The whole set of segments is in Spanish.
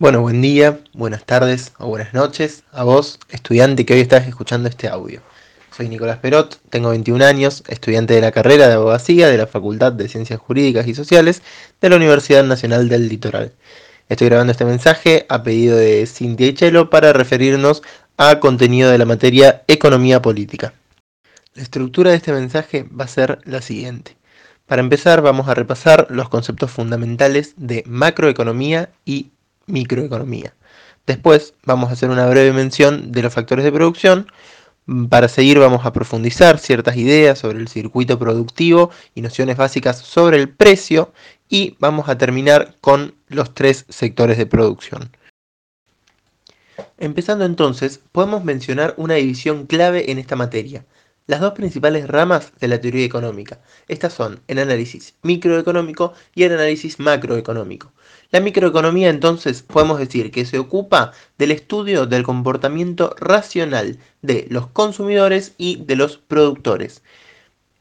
Bueno, buen día, buenas tardes o buenas noches a vos, estudiante que hoy estás escuchando este audio. Soy Nicolás Perot, tengo 21 años, estudiante de la carrera de abogacía de la Facultad de Ciencias Jurídicas y Sociales de la Universidad Nacional del Litoral. Estoy grabando este mensaje a pedido de Cintia y Chelo para referirnos a contenido de la materia Economía Política. La estructura de este mensaje va a ser la siguiente. Para empezar vamos a repasar los conceptos fundamentales de macroeconomía y microeconomía. Después vamos a hacer una breve mención de los factores de producción. Para seguir vamos a profundizar ciertas ideas sobre el circuito productivo y nociones básicas sobre el precio y vamos a terminar con los tres sectores de producción. Empezando entonces, podemos mencionar una división clave en esta materia, las dos principales ramas de la teoría económica. Estas son el análisis microeconómico y el análisis macroeconómico. La microeconomía entonces podemos decir que se ocupa del estudio del comportamiento racional de los consumidores y de los productores.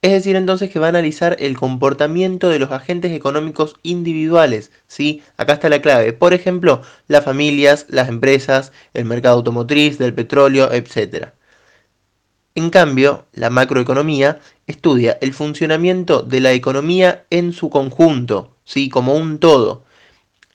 Es decir, entonces que va a analizar el comportamiento de los agentes económicos individuales. ¿sí? Acá está la clave. Por ejemplo, las familias, las empresas, el mercado automotriz, del petróleo, etc. En cambio, la macroeconomía estudia el funcionamiento de la economía en su conjunto, ¿sí? como un todo.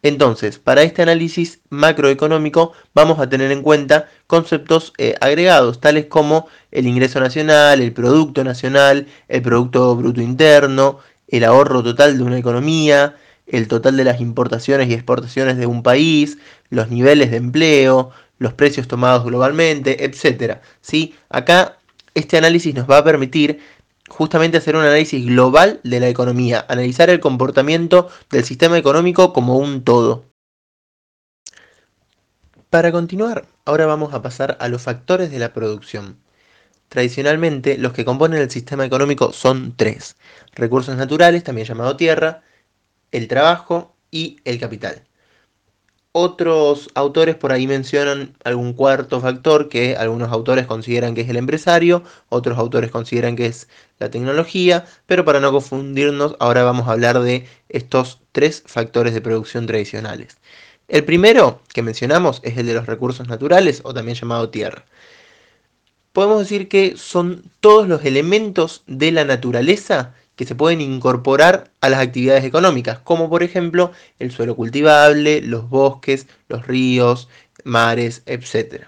Entonces, para este análisis macroeconómico vamos a tener en cuenta conceptos eh, agregados, tales como el ingreso nacional, el producto nacional, el producto bruto interno, el ahorro total de una economía, el total de las importaciones y exportaciones de un país, los niveles de empleo, los precios tomados globalmente, etc. ¿sí? Acá este análisis nos va a permitir justamente hacer un análisis global de la economía, analizar el comportamiento del sistema económico como un todo. Para continuar, ahora vamos a pasar a los factores de la producción. Tradicionalmente, los que componen el sistema económico son tres. Recursos naturales, también llamado tierra, el trabajo y el capital. Otros autores por ahí mencionan algún cuarto factor que algunos autores consideran que es el empresario, otros autores consideran que es la tecnología, pero para no confundirnos, ahora vamos a hablar de estos tres factores de producción tradicionales. El primero que mencionamos es el de los recursos naturales o también llamado tierra. Podemos decir que son todos los elementos de la naturaleza que se pueden incorporar a las actividades económicas, como por ejemplo el suelo cultivable, los bosques, los ríos, mares, etc.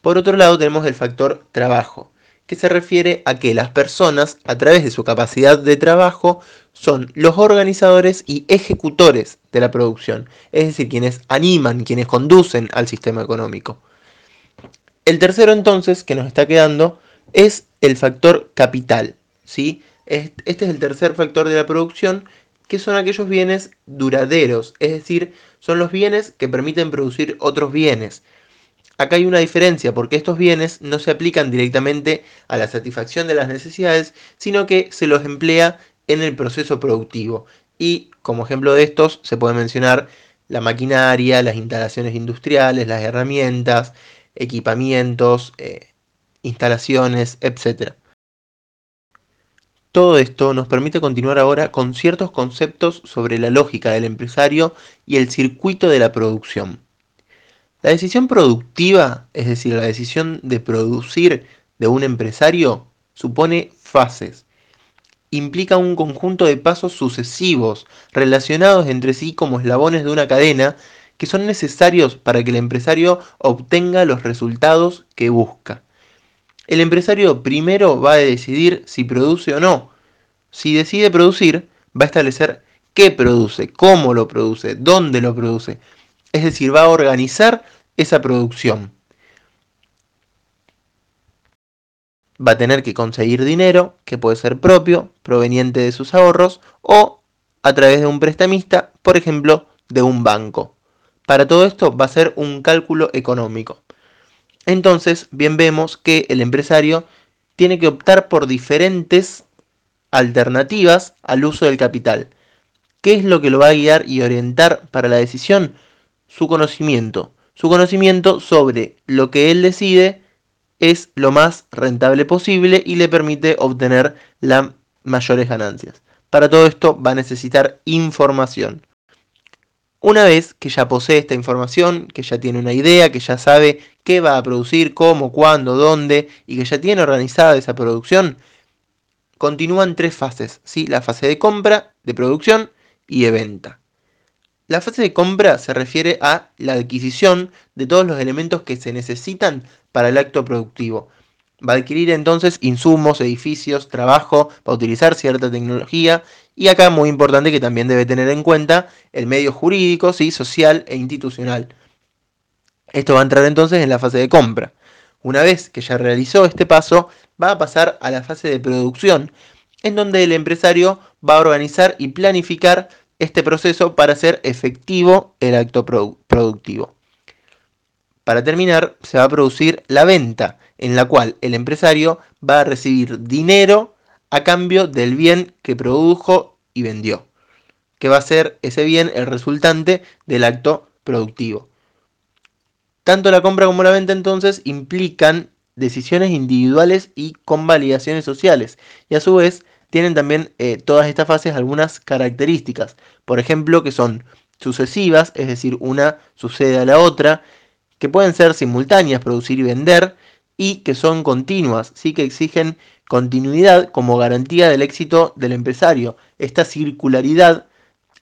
Por otro lado tenemos el factor trabajo, que se refiere a que las personas, a través de su capacidad de trabajo, son los organizadores y ejecutores de la producción, es decir, quienes animan, quienes conducen al sistema económico. El tercero entonces que nos está quedando es el factor capital, ¿sí? Este es el tercer factor de la producción, que son aquellos bienes duraderos, es decir, son los bienes que permiten producir otros bienes. Acá hay una diferencia porque estos bienes no se aplican directamente a la satisfacción de las necesidades, sino que se los emplea en el proceso productivo. Y como ejemplo de estos se puede mencionar la maquinaria, las instalaciones industriales, las herramientas, equipamientos, eh, instalaciones, etc. Todo esto nos permite continuar ahora con ciertos conceptos sobre la lógica del empresario y el circuito de la producción. La decisión productiva, es decir, la decisión de producir de un empresario, supone fases. Implica un conjunto de pasos sucesivos, relacionados entre sí como eslabones de una cadena, que son necesarios para que el empresario obtenga los resultados que busca. El empresario primero va a decidir si produce o no. Si decide producir, va a establecer qué produce, cómo lo produce, dónde lo produce. Es decir, va a organizar esa producción. Va a tener que conseguir dinero, que puede ser propio, proveniente de sus ahorros, o a través de un prestamista, por ejemplo, de un banco. Para todo esto va a ser un cálculo económico. Entonces, bien vemos que el empresario tiene que optar por diferentes alternativas al uso del capital. ¿Qué es lo que lo va a guiar y orientar para la decisión? Su conocimiento. Su conocimiento sobre lo que él decide es lo más rentable posible y le permite obtener las mayores ganancias. Para todo esto va a necesitar información. Una vez que ya posee esta información, que ya tiene una idea, que ya sabe qué va a producir, cómo, cuándo, dónde, y que ya tiene organizada esa producción, continúan tres fases, ¿sí? la fase de compra, de producción y de venta. La fase de compra se refiere a la adquisición de todos los elementos que se necesitan para el acto productivo. Va a adquirir entonces insumos, edificios, trabajo, va a utilizar cierta tecnología y acá muy importante que también debe tener en cuenta el medio jurídico, ¿sí? social e institucional. Esto va a entrar entonces en la fase de compra. Una vez que ya realizó este paso, va a pasar a la fase de producción, en donde el empresario va a organizar y planificar este proceso para hacer efectivo el acto productivo. Para terminar, se va a producir la venta, en la cual el empresario va a recibir dinero a cambio del bien que produjo y vendió, que va a ser ese bien el resultante del acto productivo. Tanto la compra como la venta entonces implican decisiones individuales y convalidaciones sociales, y a su vez tienen también eh, todas estas fases algunas características, por ejemplo, que son sucesivas, es decir, una sucede a la otra, que pueden ser simultáneas, producir y vender, y que son continuas, sí que exigen continuidad como garantía del éxito del empresario. Esta circularidad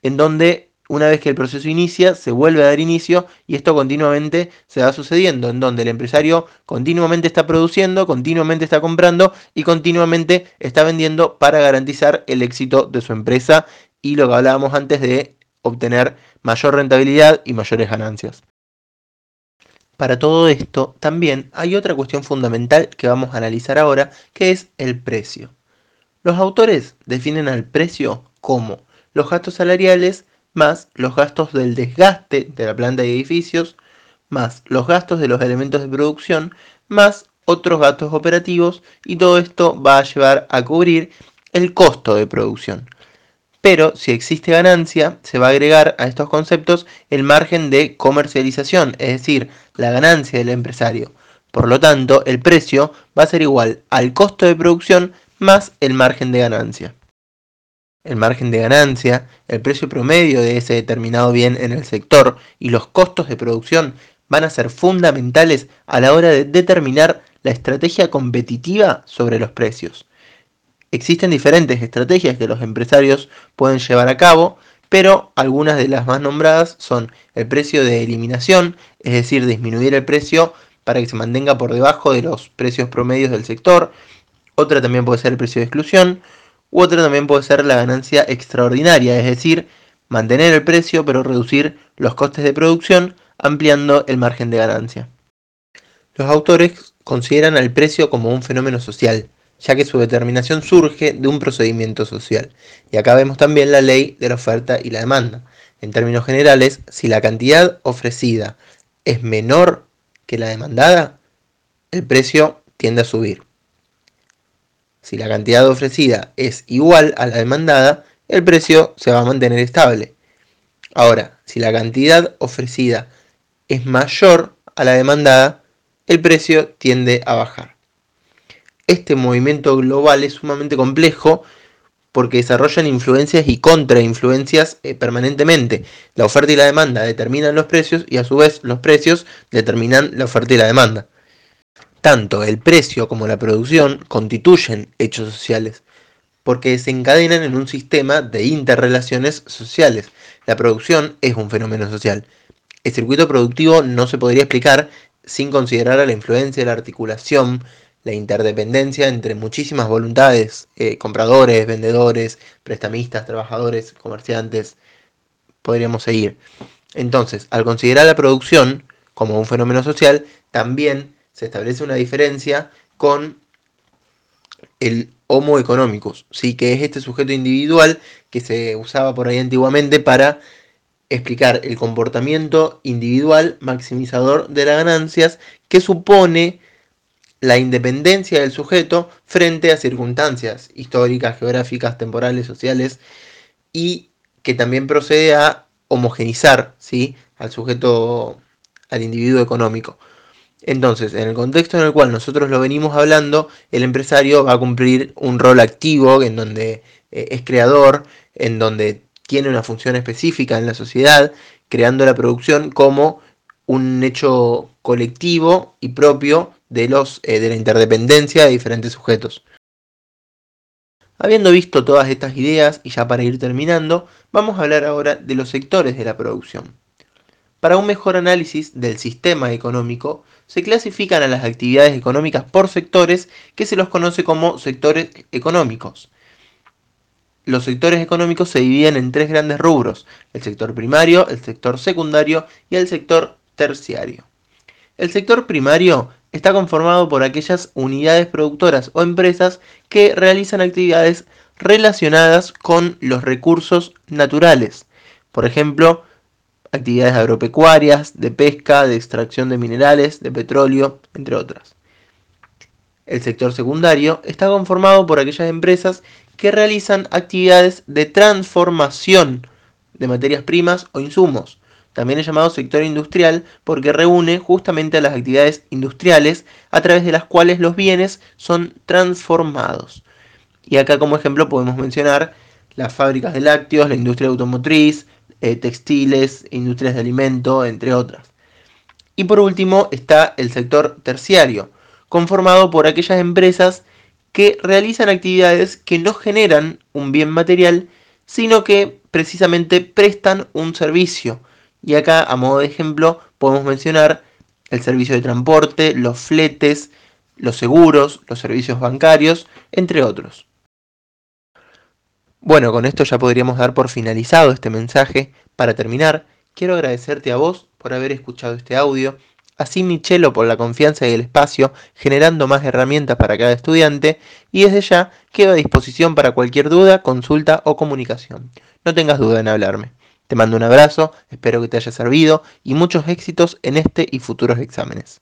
en donde una vez que el proceso inicia, se vuelve a dar inicio y esto continuamente se va sucediendo, en donde el empresario continuamente está produciendo, continuamente está comprando y continuamente está vendiendo para garantizar el éxito de su empresa y lo que hablábamos antes de obtener mayor rentabilidad y mayores ganancias. Para todo esto, también hay otra cuestión fundamental que vamos a analizar ahora, que es el precio. Los autores definen al precio como los gastos salariales más los gastos del desgaste de la planta y edificios, más los gastos de los elementos de producción, más otros gastos operativos y todo esto va a llevar a cubrir el costo de producción. Pero si existe ganancia, se va a agregar a estos conceptos el margen de comercialización, es decir, la ganancia del empresario. Por lo tanto, el precio va a ser igual al costo de producción más el margen de ganancia el margen de ganancia, el precio promedio de ese determinado bien en el sector y los costos de producción van a ser fundamentales a la hora de determinar la estrategia competitiva sobre los precios. Existen diferentes estrategias que los empresarios pueden llevar a cabo, pero algunas de las más nombradas son el precio de eliminación, es decir, disminuir el precio para que se mantenga por debajo de los precios promedios del sector. Otra también puede ser el precio de exclusión, u otra también puede ser la ganancia extraordinaria, es decir, mantener el precio pero reducir los costes de producción ampliando el margen de ganancia. Los autores consideran al precio como un fenómeno social, ya que su determinación surge de un procedimiento social. Y acá vemos también la ley de la oferta y la demanda. En términos generales, si la cantidad ofrecida es menor que la demandada, el precio tiende a subir. Si la cantidad ofrecida es igual a la demandada, el precio se va a mantener estable. Ahora, si la cantidad ofrecida es mayor a la demandada, el precio tiende a bajar. Este movimiento global es sumamente complejo porque desarrollan influencias y contrainfluencias eh, permanentemente. La oferta y la demanda determinan los precios y a su vez los precios determinan la oferta y la demanda. Tanto el precio como la producción constituyen hechos sociales, porque desencadenan en un sistema de interrelaciones sociales. La producción es un fenómeno social. El circuito productivo no se podría explicar sin considerar a la influencia, la articulación, la interdependencia entre muchísimas voluntades, eh, compradores, vendedores, prestamistas, trabajadores, comerciantes, podríamos seguir. Entonces, al considerar la producción como un fenómeno social, también se establece una diferencia con el Homo economicus, ¿sí? que es este sujeto individual que se usaba por ahí antiguamente para explicar el comportamiento individual maximizador de las ganancias que supone la independencia del sujeto frente a circunstancias históricas, geográficas, temporales, sociales y que también procede a homogenizar ¿sí? al sujeto, al individuo económico. Entonces, en el contexto en el cual nosotros lo venimos hablando, el empresario va a cumplir un rol activo en donde eh, es creador, en donde tiene una función específica en la sociedad, creando la producción como un hecho colectivo y propio de, los, eh, de la interdependencia de diferentes sujetos. Habiendo visto todas estas ideas, y ya para ir terminando, vamos a hablar ahora de los sectores de la producción. Para un mejor análisis del sistema económico, se clasifican a las actividades económicas por sectores que se los conoce como sectores económicos. Los sectores económicos se dividen en tres grandes rubros, el sector primario, el sector secundario y el sector terciario. El sector primario está conformado por aquellas unidades productoras o empresas que realizan actividades relacionadas con los recursos naturales. Por ejemplo, actividades agropecuarias, de pesca, de extracción de minerales, de petróleo, entre otras. El sector secundario está conformado por aquellas empresas que realizan actividades de transformación de materias primas o insumos. También es llamado sector industrial porque reúne justamente a las actividades industriales a través de las cuales los bienes son transformados. Y acá como ejemplo podemos mencionar las fábricas de lácteos, la industria automotriz, eh, textiles, industrias de alimento, entre otras. Y por último está el sector terciario, conformado por aquellas empresas que realizan actividades que no generan un bien material, sino que precisamente prestan un servicio. Y acá, a modo de ejemplo, podemos mencionar el servicio de transporte, los fletes, los seguros, los servicios bancarios, entre otros. Bueno, con esto ya podríamos dar por finalizado este mensaje. Para terminar, quiero agradecerte a vos por haber escuchado este audio, a Michelo por la confianza y el espacio, generando más herramientas para cada estudiante, y desde ya quedo a disposición para cualquier duda, consulta o comunicación. No tengas duda en hablarme. Te mando un abrazo, espero que te haya servido y muchos éxitos en este y futuros exámenes.